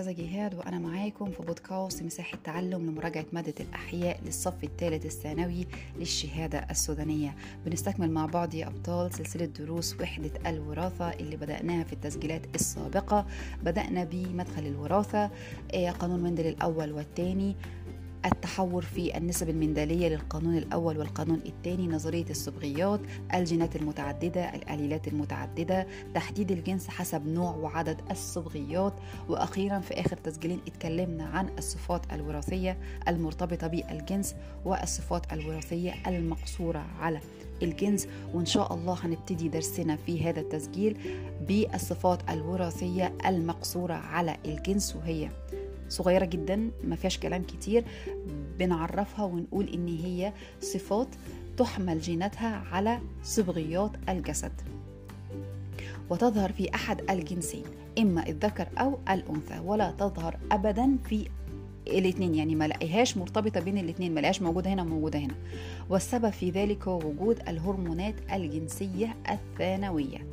الأستاذة جهاد وأنا معاكم في بودكاست مساحة تعلم لمراجعة مادة الأحياء للصف الثالث الثانوي للشهادة السودانية. بنستكمل مع بعض يا أبطال سلسلة دروس وحدة الوراثة اللي بدأناها في التسجيلات السابقة. بدأنا بمدخل الوراثة آه، قانون مندل الأول والثاني. التحور في النسب المندلية للقانون الأول والقانون الثاني نظرية الصبغيات الجينات المتعددة الآليلات المتعددة تحديد الجنس حسب نوع وعدد الصبغيات وأخيرا في آخر تسجيلين اتكلمنا عن الصفات الوراثية المرتبطة بالجنس والصفات الوراثية المقصورة على الجنس. وإن شاء الله هنبتدي درسنا في هذا التسجيل بالصفات الوراثية المقصورة على الجنس وهي صغيرة جدا ما فيهاش كلام كتير بنعرفها ونقول إن هي صفات تحمل جيناتها على صبغيات الجسد. وتظهر في أحد الجنسين إما الذكر أو الأنثى ولا تظهر أبدا في الاثنين يعني ما لقيهاش مرتبطة بين الاثنين ما لقيهاش موجودة هنا وموجودة هنا. والسبب في ذلك هو وجود الهرمونات الجنسية الثانوية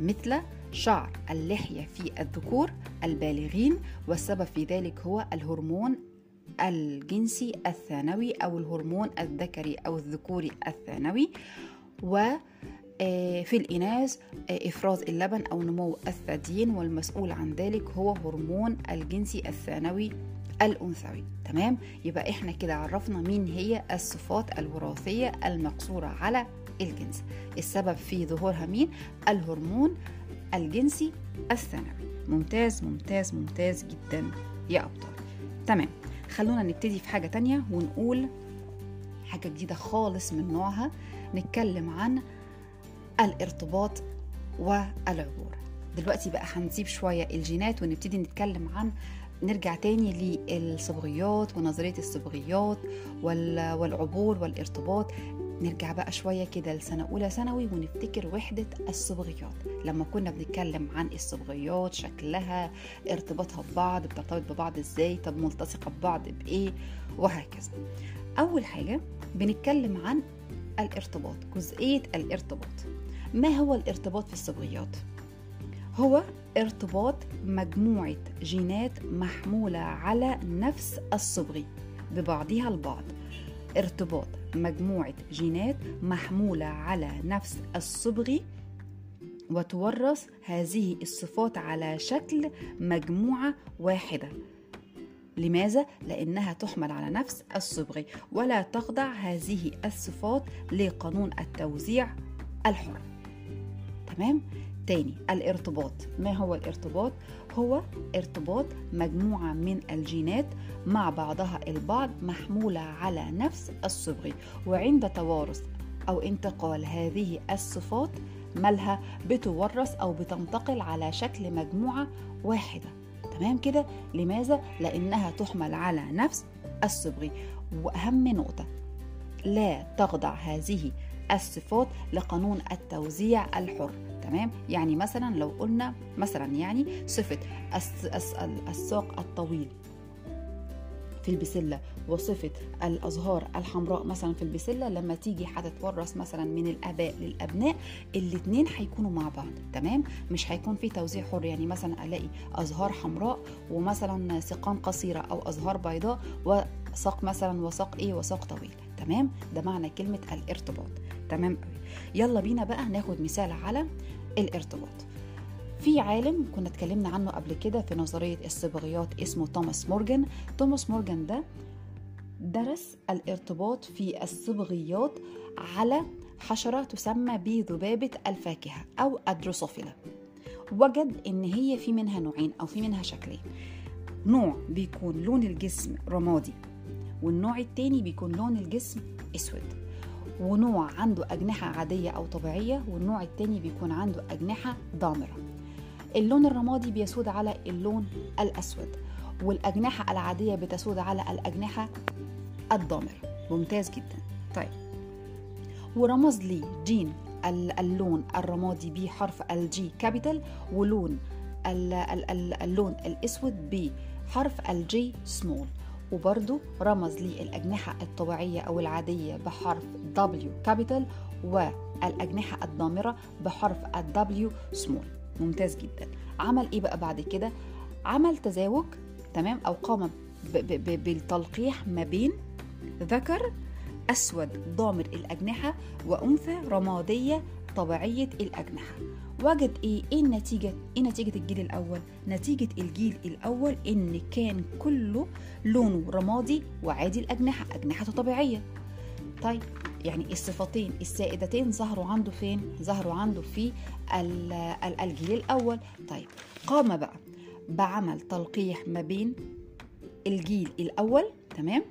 مثل شعر اللحية في الذكور البالغين والسبب في ذلك هو الهرمون الجنسي الثانوي أو الهرمون الذكري أو الذكوري الثانوي و في الإناث إفراز اللبن أو نمو الثديين والمسؤول عن ذلك هو هرمون الجنسي الثانوي الأنثوي. تمام؟ يبقى إحنا كده عرفنا مين هي الصفات الوراثية المقصورة على الجنس. السبب في ظهورها مين؟ الهرمون الجنسي الثانوي. ممتاز ممتاز ممتاز جدا. يا أبطال. تمام. خلونا نبتدي في حاجة تانية ونقول حاجة جديدة خالص من نوعها. نتكلم عن الارتباط والعبور. دلوقتي بقى هنسيب شوية الجينات ونبتدي نتكلم عن نرجع تاني للصبغيات ونظرية الصبغيات والعبور والارتباط. نرجع بقى شوية كده لسنة أولى ثانوي ونفتكر وحدة الصبغيات. لما كنا بنتكلم عن الصبغيات شكلها ارتباطها ببعض بترتبط ببعض إزاي طب ملتصقة ببعض بإيه وهكذا. أول حاجة بنتكلم عن الارتباط جزئية الارتباط. ما هو الارتباط في الصبغيات؟ هو ارتباط مجموعة جينات محمولة على نفس الصبغي ببعضها البعض ارتباط مجموعة جينات محمولة على نفس الصبغ وتورث هذه الصفات على شكل مجموعة واحدة لماذا؟ لأنها تحمل على نفس الصبغ ولا تخضع هذه الصفات لقانون التوزيع الحر تمام؟ تاني الارتباط. ما هو الارتباط؟ هو ارتباط مجموعة من الجينات مع بعضها البعض محمولة على نفس الصبغ. وعند توارث أو انتقال هذه الصفات مالها بتورث أو بتنتقل على شكل مجموعة واحدة. تمام كده؟ لماذا؟ لأنها تحمل على نفس الصبغ. وأهم نقطة لا تخضع هذه الصفات لقانون التوزيع الحر. تمام؟ يعني مثلا لو قلنا مثلا يعني صفة الساق الطويل في البسلة وصفة الأزهار الحمراء مثلا في البسلة لما تيجي هتتورث مثلا من الآباء للأبناء الاتنين هيكونوا مع بعض تمام؟ مش هيكون في توزيع حر. يعني مثلا ألاقي أزهار حمراء ومثلا ساقان قصيرة أو أزهار بيضاء وساق مثلا وساق إيه؟ وساق طويل تمام؟ ده معنى كلمة الارتباط تمام؟ يلا بينا بقى ناخد مثال على الارتباط. في عالم كنا اتكلمنا عنه قبل كده في نظرية الصبغيات اسمه توماس مورجان. توماس مورجان ده درس الارتباط في الصبغيات على حشرة تسمى بذبابة الفاكهة أو الدروسوفيلا. وجد إن هي في منها نوعين أو في منها شكلين. نوع بيكون لون الجسم رمادي والنوع التاني بيكون لون الجسم أسود. ونوع عنده أجنحة عادية أو طبيعية والنوع التاني بيكون عنده أجنحة ضامرة. اللون الرمادي بيسود على اللون الأسود والأجنحة العادية بتسود على الأجنحة الضامرة. ممتاز جدا. طيب. ورمز لي جين اللون الرمادي بحرف ال G capital ولون اللون الأسود بحرف ال G small وبرضو رمز للأجنحة الطبيعية أو العادية بحرف W capital والأجنحة الضامرة بحرف W small. ممتاز جدا. عمل إيه بقى بعد كده؟ عمل تزاوج تمام؟ أو قام بالتلقيح ما بين ذكر أسود ضامر الأجنحة وأنثى رمادية طبيعية الأجنحة وجد إيه؟ إيه النتيجة؟ إيه نتيجة الجيل الأول؟ نتيجة الجيل الأول إن كان كله لونه رمادي وعادي الأجنحة أجنحته طبيعية طيب يعني الصفتين السائدتين ظهروا عنده فين؟ ظهروا عنده في الجيل الأول طيب قام بقى بعمل تلقيح ما بين الجيل الأول تمام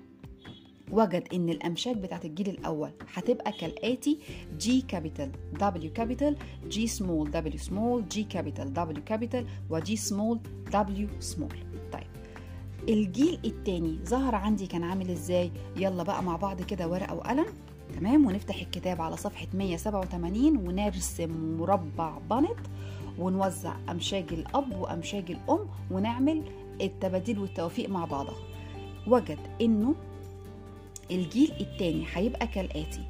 وجد إن الأمشاج بتاعت الجيل الأول هتبقى كالآتي جي كابيتال دبليو كابيتال جي سمول دبليو سمول جي كابيتال دبليو كابيتال وجي سمول دبليو سمول طيب الجيل الثاني ظهر عندي كان عامل إزاي؟ يلا بقى مع بعض كده ورقة وقلم تمام؟ ونفتح الكتاب على صفحة 187 ونرسم مربع بانيت ونوزع أمشاج الأب وأمشاج الأم ونعمل التباديل والتوفيق مع بعضها. وجد إنه الجيل الثاني هيبقى كالآتي.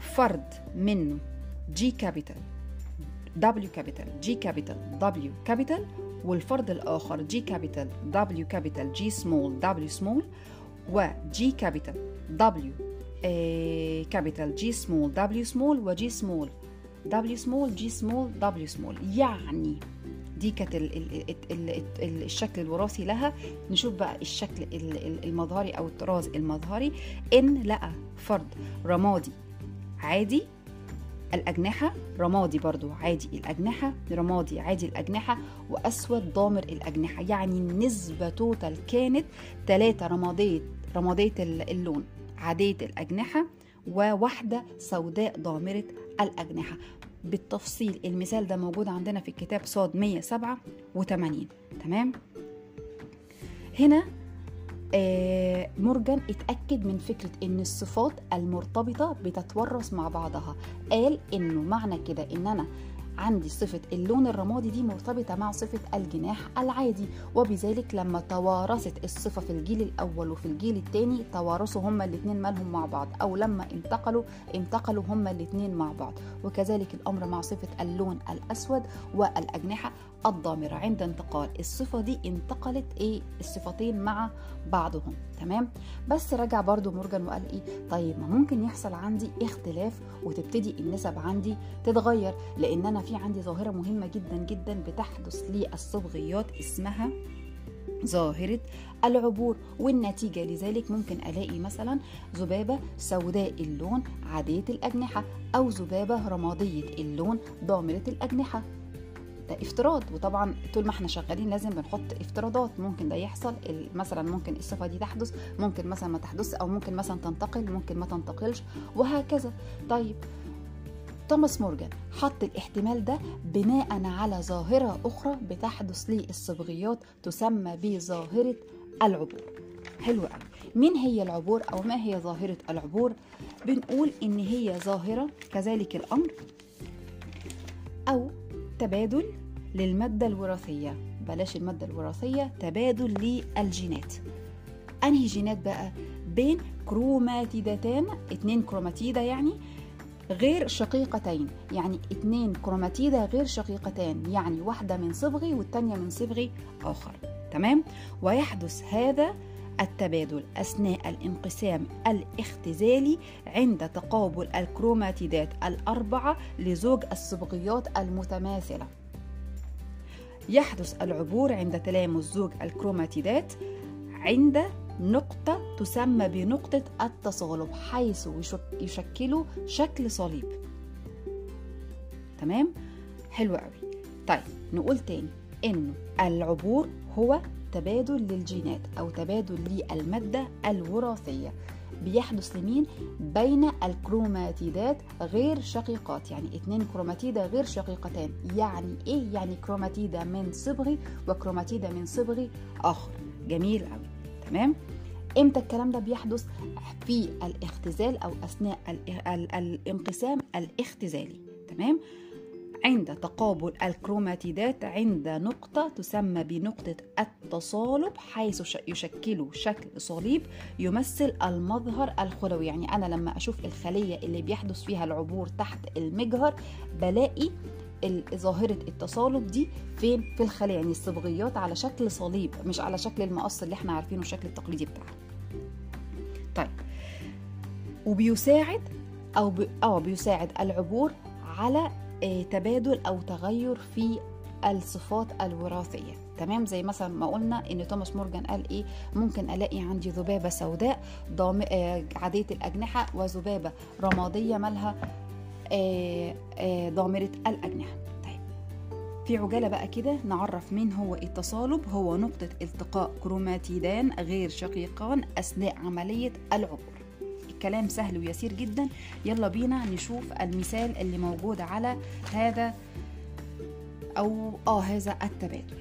فرد منه G capital W capital G capital W capital والفرد الآخر جي كابيتال دبليو كابيتال جي سمول دبليو سمول وجي كابيتال دبليو كابيتال جي سمول دبليو سمول وجي سمول دبليو سمول جي سمول دبليو سمول يعني دي كانت الشكل الوراثي لها. نشوف بقى الشكل المظهري أو الطراز المظهري. إن لقى فرد رمادي عادي. الأجنحة رمادي برضو عادي. الأجنحة رمادي عادي. الأجنحة وأسود ضامر الأجنحة. يعني النسبة توتال كانت ثلاثة رمادية رمادية اللون. عادية الأجنحة وواحدة سوداء ضامرة الأجنحة. بالتفصيل المثال ده موجود عندنا في الكتاب صاد 187 تمام؟ هنا آه مورجان اتأكد من فكرة إن الصفات المرتبطة بتتورث مع بعضها. قال إنه معنى كده إن أنا عندي صفة اللون الرمادي دي مرتبطة مع صفة الجناح العادي وبذلك لما توارثت الصفة في الجيل الأول وفي الجيل الثاني توارثوا هما الاثنين مالهم مع بعض أو لما انتقلوا انتقلوا هما الاثنين مع بعض. وكذلك الأمر مع صفة اللون الأسود والأجنحة الضامرة. عند انتقال الصفة دي انتقلت إيه؟ الصفتين مع بعضهم تمام؟ بس رجع برضو مورجان وقال إيه؟ طيب ما ممكن يحصل عندي اختلاف وتبتدي النسب عندي تتغير لأن أنا في عندي ظاهرة مهمة جدا جدا بتحدث للصبغيات اسمها ظاهرة العبور والنتيجة لذلك ممكن ألاقي مثلا ذبابة سوداء اللون عادية الأجنحة أو ذبابة رمادية اللون ضامرة الأجنحة. ده افتراض. وطبعا طول ما إحنا شغالين لازم بنحط افتراضات. ممكن ده يحصل مثلا ممكن الصفة دي تحدث ممكن مثلا ما تحدث أو ممكن مثلا تنتقل ممكن ما تنتقلش وهكذا. طيب توماس مورجان حط الاحتمال ده بناء على ظاهرة أخرى بتحدث للصبغيات تسمى بظاهرة العبور. حلو قوي. مين هي العبور أو ما هي ظاهرة العبور؟ بنقول إن هي ظاهرة كذلك الأمر أو تبادل للمادة الوراثية. بلاش المادة الوراثية تبادل للجينات. أنهي جينات بقى؟ بين كروماتيدتان اتنين كروماتيدا يعني غير شقيقتين. يعني اتنين كروماتيدا غير شقيقتان يعني واحدة من صبغي والتانية من صبغي آخر. تمام؟ ويحدث هذا التبادل أثناء الانقسام الاختزالي عند تقابل الكروماتيدات الأربعة لزوج الصبغيات المتماثلة. يحدث العبور عند تلامس زوج الكروماتيدات عند نقطة تسمى بنقطة التصالب حيث يشكلوا شكل صليب. تمام؟ حلو قوي. طيب نقول تاني إنه العبور هو تبادل للجينات أو تبادل للمادة الوراثية. بيحدث لمين؟ بين الكروماتيدات غير شقيقات يعني اتنين كروماتيدا غير شقيقتان. يعني إيه؟ يعني كروماتيدا من صبغي وكروماتيدا من صبغي آخر. جميل قوي تمام؟ إمتى الكلام ده بيحدث؟ في الاختزال أو أثناء الانقسام الاختزالي. تمام؟ عند تقابل الكروماتيدات عند نقطة تسمى بنقطة التصالب حيث يشكل شكل صليب يمثل المظهر الخلوي. يعني أنا لما أشوف الخلية اللي بيحدث فيها العبور تحت المجهر بلاقي ظاهرة التصالب دي فين؟ في الخلية يعني الصبغيات على شكل صليب مش على شكل المقص اللي إحنا عارفينه الشكل التقليدي بتاعها طيب. وبيساعد أو بي أو بيساعد العبور على تبادل أو تغير في الصفات الوراثية. تمام؟ زي مثلا ما قلنا إن توماس مورجان قال إيه؟ ممكن ألاقي عندي ذبابة سوداء ضام... عادية الأجنحة وذبابة رمادية مالها ضامرة الأجنحة. طيب في عجالة بقى كده نعرف مين هو التصالب. هو نقطة التقاء كروماتيدان غير شقيقان أثناء عملية العبور. الكلام سهل ويسير جدا. يلا بينا نشوف المثال اللي موجود على هذا أو آه هذا التبادل.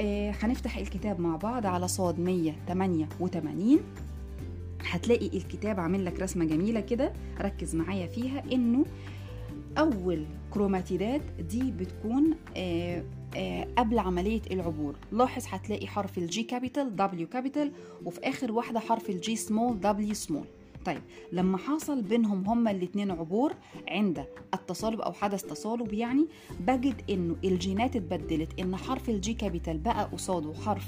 آه هنفتح الكتاب مع بعض على صاد 188 هتلاقي الكتاب عامل لك رسمة جميلة كده. ركز معايا فيها إنه أول كروماتيدات دي بتكون آه آه قبل عملية العبور. لاحظ هتلاقي حرف ال G capital W capital وفي آخر واحدة حرف الجي سمول دبليو سمول طيب لما حصل بينهم هما الاتنين عبور عند التصالب أو حدث تصالب يعني بجد إنه الجينات اتبدلت إن حرف ال G capital بقى قصاده حرف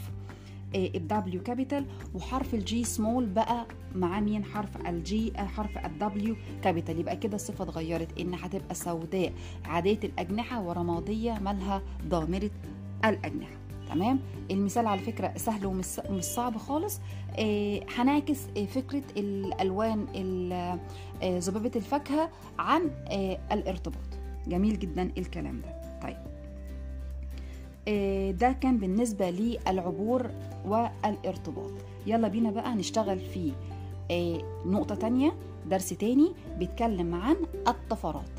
ال W capital وحرف ال G small بقى مع مين؟ حرف ال G حرف ال W capital. يبقى كده الصفة اتغيرت إن هتبقى سوداء. عادية الأجنحة ورماديه مالها ضامرة الأجنحة. تمام؟ المثال على فكرة سهل ومش صعب خالص. آه هنعكس آه فكرة الألوان آه ذبابة الفاكهة عن آه الارتباط. جميل جدا الكلام ده. آه ده كان بالنسبة للعبور والارتباط. يلا بينا بقى نشتغل في آه نقطة تانية درس تاني بيتكلم عن الطفرات.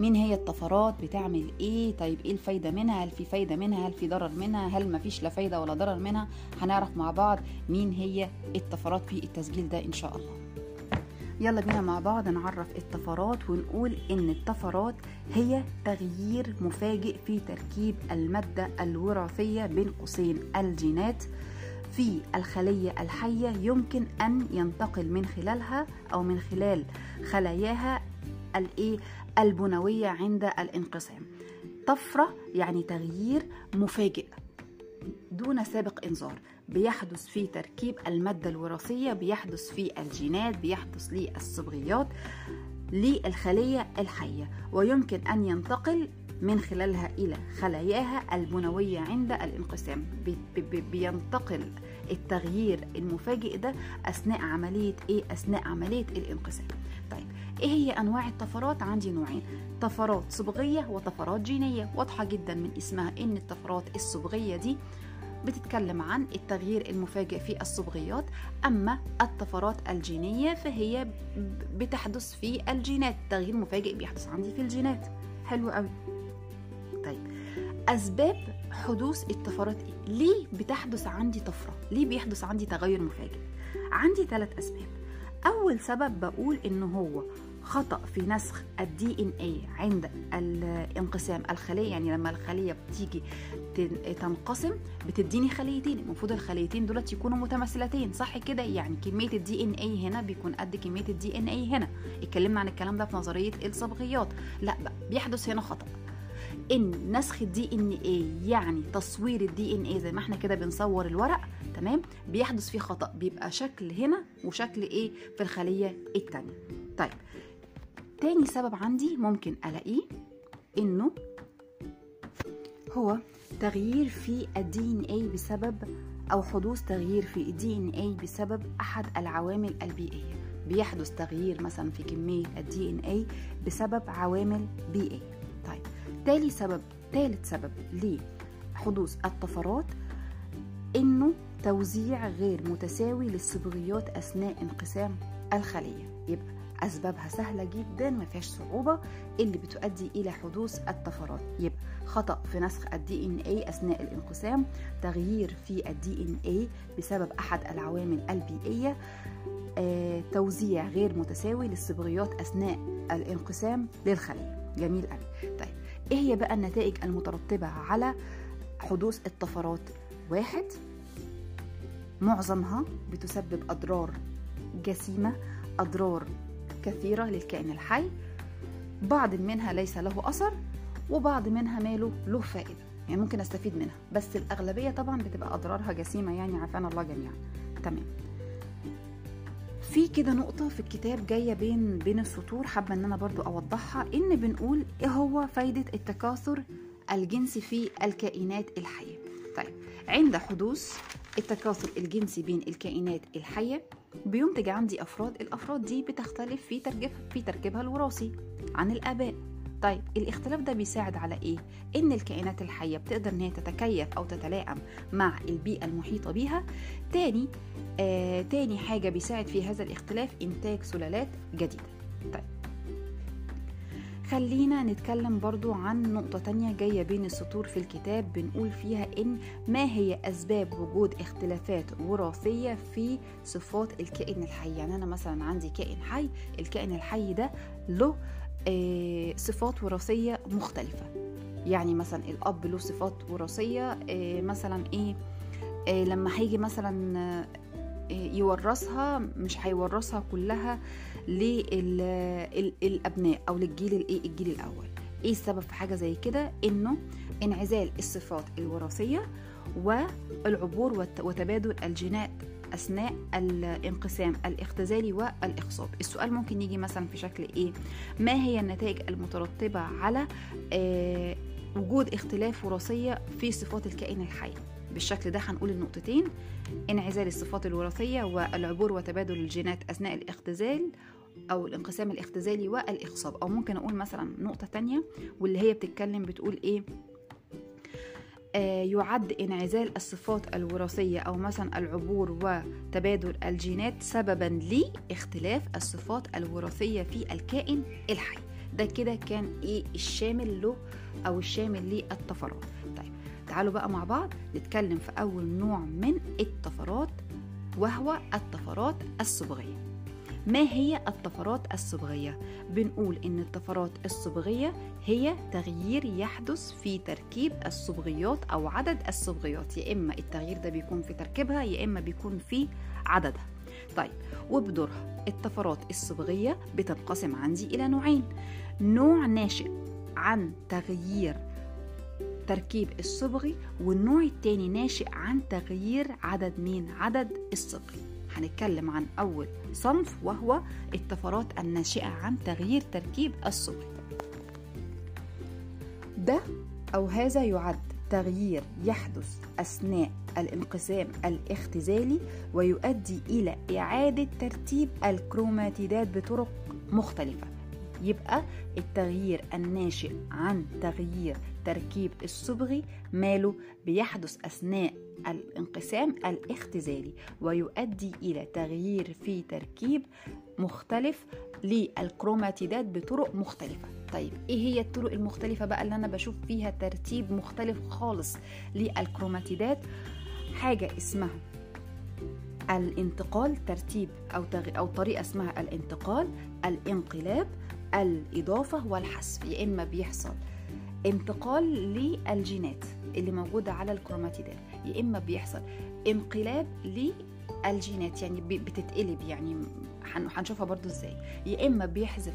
مين هي الطفرات؟ بتعمل إيه؟ طيب إيه الفايدة منها؟ هل في فايدة منها؟ هل في ضرر منها؟ هل مفيش لا فايدة ولا ضرر منها؟ هنعرف مع بعض مين هي الطفرات في التسجيل ده إن شاء الله. يلا بينا مع بعض نعرف الطفرات ونقول إن الطفرات هي تغيير مفاجئ في تركيب المادة الوراثية بين قوسين الجينات في الخلية الحية يمكن أن ينتقل من خلالها أو من خلال خلاياها الإيه؟ البنوية عند الانقسام. طفرة يعني تغيير مفاجئ دون سابق إنذار. بيحدث في تركيب المادة الوراثية بيحدث في الجينات بيحدث للصبغيات للخلية الحية. ويمكن أن ينتقل من خلالها إلى خلاياها البنوية عند الانقسام. بي بي بينتقل التغيير المفاجئ ده أثناء عملية إيه؟ أثناء عملية الانقسام. طيب إيه هي أنواع الطفرات؟ عندي نوعين. طفرات صبغية وطفرات جينية. واضحة جدا من اسمها إن الطفرات الصبغية دي بتتكلم عن التغيير المفاجئ في الصبغيات أما الطفرات الجينية فهي بتحدث في الجينات. تغيير مفاجئ بيحدث عندي في الجينات. حلو قوي. طيب أسباب حدوث الطفرات إيه؟ ليه بتحدث عندي طفرة؟ ليه بيحدث عندي تغير مفاجئ؟ عندي ثلاث أسباب. أول سبب بقول إن هو خطأ في نسخ الدي ان اي عند الانقسام الخلية. يعني لما الخلية بتيجي تنقسم بتديني خليتين. المفروض الخليتين دولت يكونوا متماثلتين صح كده؟ يعني كمية ال DNA هنا بيكون قد كمية ال DNA هنا. اتكلمنا عن الكلام ده في نظرية الصبغيات. لا بقى بيحدث هنا خطأ. إن نسخ ال DNA يعني تصوير ال DNA زي ما إحنا كده بنصور الورق تمام؟ بيحدث فيه خطأ. بيبقى شكل هنا وشكل إيه؟ في الخلية التانية. طيب تاني سبب عندي ممكن ألاقيه إنه هو تغيير في ال DNA بسبب أو حدوث تغيير في ال DNA بسبب أحد العوامل البيئيه بيحدث تغيير مثلا في كمية ال DNA بسبب عوامل بيئيه طيب تالي سبب تالت سبب لحدوث الطفرات إنه توزيع غير متساوي للصبغيات أثناء انقسام الخلية. يبقى أسبابها سهلة جدا ما فيهاش صعوبة اللي بتؤدي إلى حدوث الطفرات يبقى خطأ في نسخ ال DNA أثناء الانقسام تغيير في ال DNA بسبب أحد العوامل البيئية آه، توزيع غير متساوي للصبغيات أثناء الانقسام للخلية. جميل قوي طيب إيه هي بقى النتائج المترتبة على حدوث الطفرات واحد معظمها بتسبب أضرار جسيمة أضرار كثيرة للكائن الحي. بعض منها ليس له أثر وبعض منها ماله له فائدة. يعني ممكن أستفيد منها بس الأغلبية طبعا بتبقى أضرارها جسيمة يعني عافانا الله جميعا. تمام. في كده نقطة في الكتاب جاية بين بين السطور حابة إن أنا برضو أوضحها. إن بنقول إيه هو فايدة التكاثر الجنسي في الكائنات الحية؟ طيب عند حدوث التكاثر الجنسي بين الكائنات الحية بينتج عندي أفراد الأفراد دي بتختلف في تركيب في تركيبها الوراثي عن الآباء. طيب الاختلاف ده بيساعد على إيه؟ إن الكائنات الحية بتقدر إن هي تتكيف أو تتلائم مع البيئة المحيطة بيها. تاني آه تاني حاجة بيساعد في هذا الاختلاف إنتاج سلالات جديدة. طيب خلينا نتكلم برضو عن نقطة تانية جاية بين السطور في الكتاب. بنقول فيها إن ما هي أسباب وجود اختلافات وراثية في صفات الكائن الحي. يعني أنا مثلا عندي كائن حي الكائن الحي ده له آه، صفات وراثية مختلفة. يعني مثلا الأب له صفات وراثية آه، مثلا إيه آه، لما هيجي مثلا يورثها مش هيورثها كلها للأبناء أو للجيل الإيه الجيل الأول. إيه السبب في حاجة زي كده؟ إنه انعزال الصفات الوراثية والعبور وت- وتبادل الجينات أثناء الانقسام الاختزالي والإخصاب. السؤال ممكن يجي مثلا في شكل إيه؟ ما هي النتائج المترتبة على آه، وجود اختلاف وراثية في صفات الكائن الحي؟ بالشكل ده هنقول النقطتين. انعزال الصفات الوراثية والعبور وتبادل الجينات أثناء الاختزال أو الانقسام الاختزالي والإخصاب أو ممكن أقول مثلا نقطة تانية واللي هي بتتكلم بتقول إيه؟ آه، يعد انعزال الصفات الوراثية أو مثلا العبور وتبادل الجينات سببا لاختلاف الصفات الوراثية في الكائن الحي. ده كده كان إيه الشامل له أو الشامل طيب تعالوا بقى مع بعض نتكلم في أول نوع من الطفرات وهو الطفرات الصبغية. ما هي الطفرات الصبغية؟ بنقول إن الطفرات الصبغية هي تغيير يحدث في تركيب الصبغيات أو عدد الصبغيات. يا إما التغيير ده بيكون في تركيبها يا إما بيكون في عددها. طيب وبدورها. الطفرات الصبغية بتنقسم عندي إلى نوعين. نوع ناشئ عن تغيير تركيب الصبغي والنوع التاني ناشئ عن تغيير عدد مين عدد الصبغي هنتكلم عن أول صنف وهو الطفرات الناشئة عن تغيير تركيب الصبغي ده أو هذا يعد تغيير يحدث أثناء الانقسام الاختزالي ويؤدي إلى إعادة ترتيب الكروماتيدات بطرق مختلفة. يبقى التغيير الناشئ عن تغيير تركيب الصبغي ماله بيحدث أثناء الانقسام الاختزالي ويؤدي إلى تغيير في تركيب مختلف للكروماتيدات بطرق مختلفة. طيب إيه هي الطرق المختلفة بقى اللي أنا بشوف فيها ترتيب مختلف خالص للكروماتيدات؟ حاجة اسمها الانتقال ترتيب أو تغ... أو طريقة اسمها الانتقال الانقلاب الإضافة والحذف يا إما بيحصل انتقال للجينات اللي موجودة على الكروماتيدات يا إما بيحصل انقلاب للجينات يعني بتتقلب يعني هن- هنشوفها برضو إزاي. يا إما بيحذف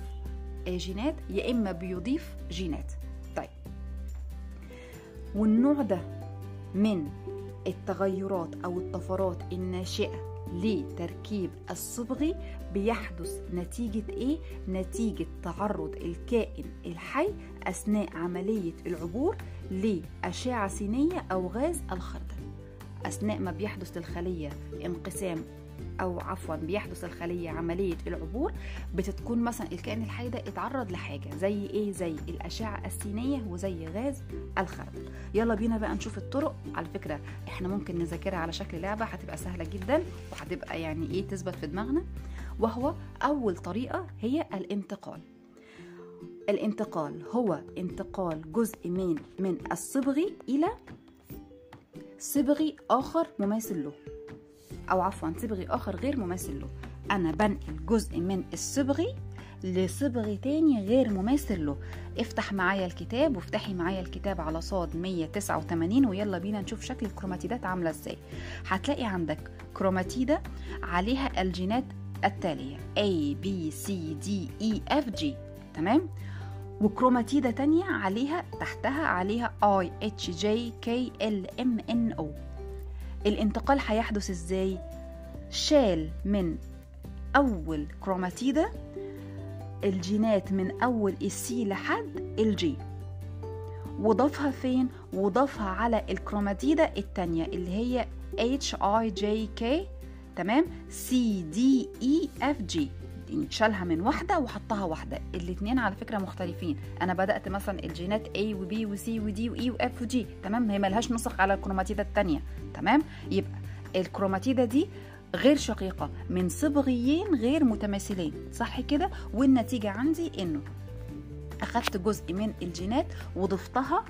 جينات يا إما بيضيف جينات. طيب. والنوع ده من التغيرات أو الطفرات الناشئة لتركيب الصبغي بيحدث نتيجة إيه؟ نتيجة تعرض الكائن الحي أثناء عملية العبور لأشعة سينية أو غاز الخردل أثناء ما بيحدث للخلية انقسام أو عفوا بيحدث الخلية عملية العبور بتكون مثلا الكائن الحي ده اتعرض لحاجة زي إيه؟ زي الأشعة السينية وزي غاز الخردل يلا بينا بقى نشوف الطرق. على فكرة إحنا ممكن نذاكرها على شكل لعبة هتبقى سهلة جدا وهتبقى يعني إيه تثبت في دماغنا. وهو أول طريقة هي الانتقال. الانتقال هو انتقال جزء من من الصبغي إلى صبغي آخر مماثل له. أو عفوا صبغي آخر غير مماثل له. أنا بنقل جزء من الصبغي لصبغ تاني غير مماثل له. افتح معايا الكتاب وافتحي معايا الكتاب على صاد 189 ويلا بينا نشوف شكل الكروماتيدات عاملة إزاي. هتلاقي عندك كروماتيدة عليها الجينات التالية A B C D E F G. تمام؟ وكروماتيدة تانية عليها تحتها عليها I H J K L M N O. الانتقال هيحدث إزاي؟ شال من أول كروماتيدة الجينات من أول السي لحد الجي وضافها فين؟ وضافها على الكروماتيدة التانية اللي هي I J K تمام D E F G يعني شالها من واحدة وحطها واحدة. الاثنين على فكرة مختلفين. أنا بدأت مثلا الجينات A و B و C و D و E و F و G. تمام؟ هي ملهاش نسخ على الكروماتيدة الثانية تمام؟ يبقى الكروماتيدة دي غير شقيقة من صبغيين غير متماثلين. صح كده؟ والنتيجة عندي إنه اخدت جزء من الجينات وضفتها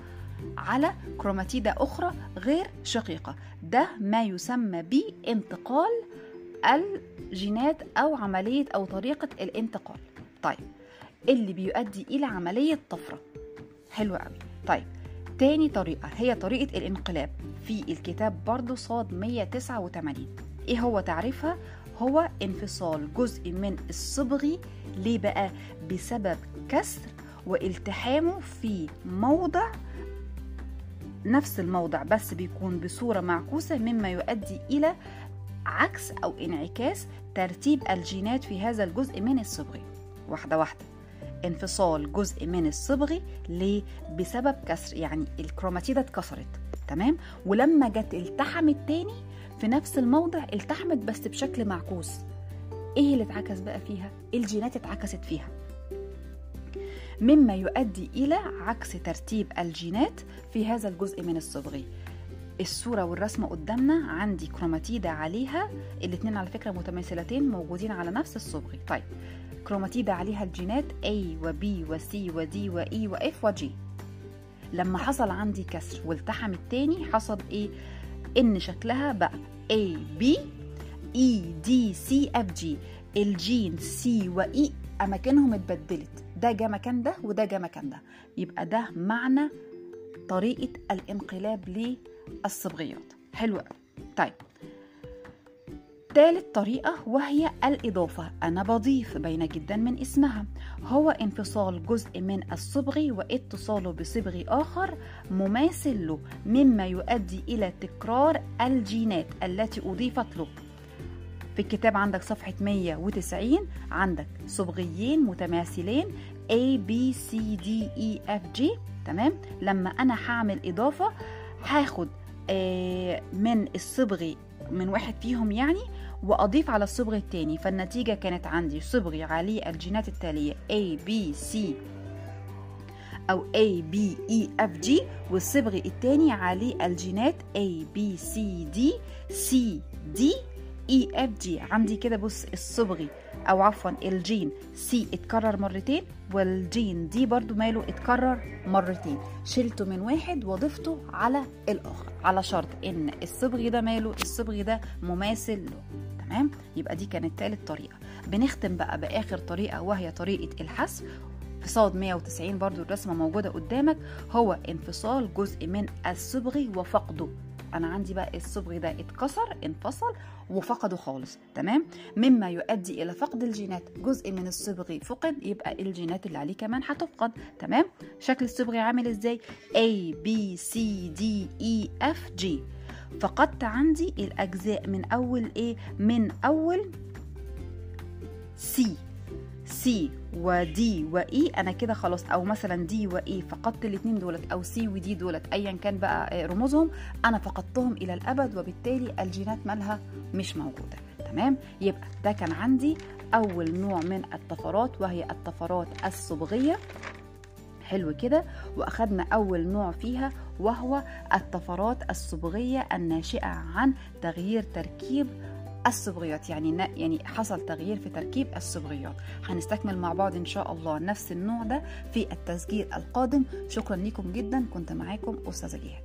على كروماتيدة أخرى غير شقيقة. ده ما يسمى بانتقال الجينات أو عملية أو طريقة الانتقال. طيب اللي بيؤدي إلى عملية طفرة. حلو قوي طيب تاني طريقة هي طريقة الانقلاب في الكتاب برضو صاد 189 إيه هو تعريفها؟ هو انفصال جزء من الصبغي ليه بقى؟ بسبب كسر والتحامه في موضع نفس الموضع بس بيكون بصورة معكوسة مما يؤدي إلى عكس أو انعكاس ترتيب الجينات في هذا الجزء من الصبغي واحدة واحدة. انفصال جزء من الصبغي ليه؟ بسبب كسر يعني الكروماتيدة اتكسرت. تمام؟ ولما جت التحمت تاني في نفس الموضع التحمت بس بشكل معكوس. إيه اللي اتعكس بقى فيها؟ الجينات اتعكست فيها. مما يؤدي إلى عكس ترتيب الجينات في هذا الجزء من الصبغي الصورة والرسمة قدامنا. عندي كروماتيدة عليها. الاتنين على فكرة متماثلتين موجودين على نفس الصبغي طيب كروماتيدة عليها الجينات A و B و C و D و E و F و G. لما حصل عندي كسر والتحم التاني حصل إيه؟ إن شكلها بقى A B E D C F G. الجين C و E أماكنهم اتبدلت. ده جه مكان ده وده جه مكان ده. يبقى ده معنى طريقة الانقلاب للصبغيات. حلو قوي طيب. تالت طريقة وهي الإضافة. أنا بضيف باينة جدا من اسمها. هو انفصال جزء من الصبغي واتصاله بصبغي آخر مماثل له مما يؤدي إلى تكرار الجينات التي أضيفت له. في الكتاب عندك صفحة 190 عندك صبغيين متماثلين A B C D E F G تمام؟ لما أنا هعمل إضافة هاخد آه من الصبغي من واحد فيهم يعني وأضيف على الصبغ التاني. فالنتيجة كانت عندي صبغي عليه الجينات التالية A B C أو A B E F G والصبغي التاني عليه الجينات A B C D C D E F G. عندي كده بص الصبغي أو عفوا الجين C اتكرر مرتين والجين دي برضو ماله اتكرر مرتين. شلته من واحد وضفته على الآخر على شرط إن الصبغي ده ماله الصبغي ده مماثل له. تمام؟ يبقى دي كانت تالت طريقة. بنختم بقى بآخر طريقة وهي طريقة الحذف في صاد 190 برضو الرسمة موجودة قدامك. هو انفصال جزء من الصبغي وفقده. أنا عندي بقى الصبغي ده اتكسر انفصل وفقده خالص تمام؟ مما يؤدي إلى فقد الجينات جزء من الصبغي فقد يبقى الجينات اللي عليه كمان هتفقد تمام؟ شكل الصبغي عامل إزاي؟ A B C D E F G. فقدت عندي الأجزاء من أول إيه؟ من أول C. C و D Y أنا كده خلاص أو مثلا D Y فقدت الاثنين دولت أو C و D دولت ايا كان بقى رموزهم أنا فقدتهم إلى الأبد وبالتالي الجينات مالها مش موجودة. تمام؟ يبقى ده كان عندي أول نوع من الطفرات وهي الطفرات الصبغية. حلو كده. وأخدنا أول نوع فيها وهو الطفرات الصبغية الناشئة عن تغيير تركيب الصبغيات يعني يعني حصل تغيير في تركيب الصبغيات هنستكمل مع بعض إن شاء الله نفس النوع ده في التسجيل القادم. شكرا لكم جدا كنت معاكم أستاذة جهاد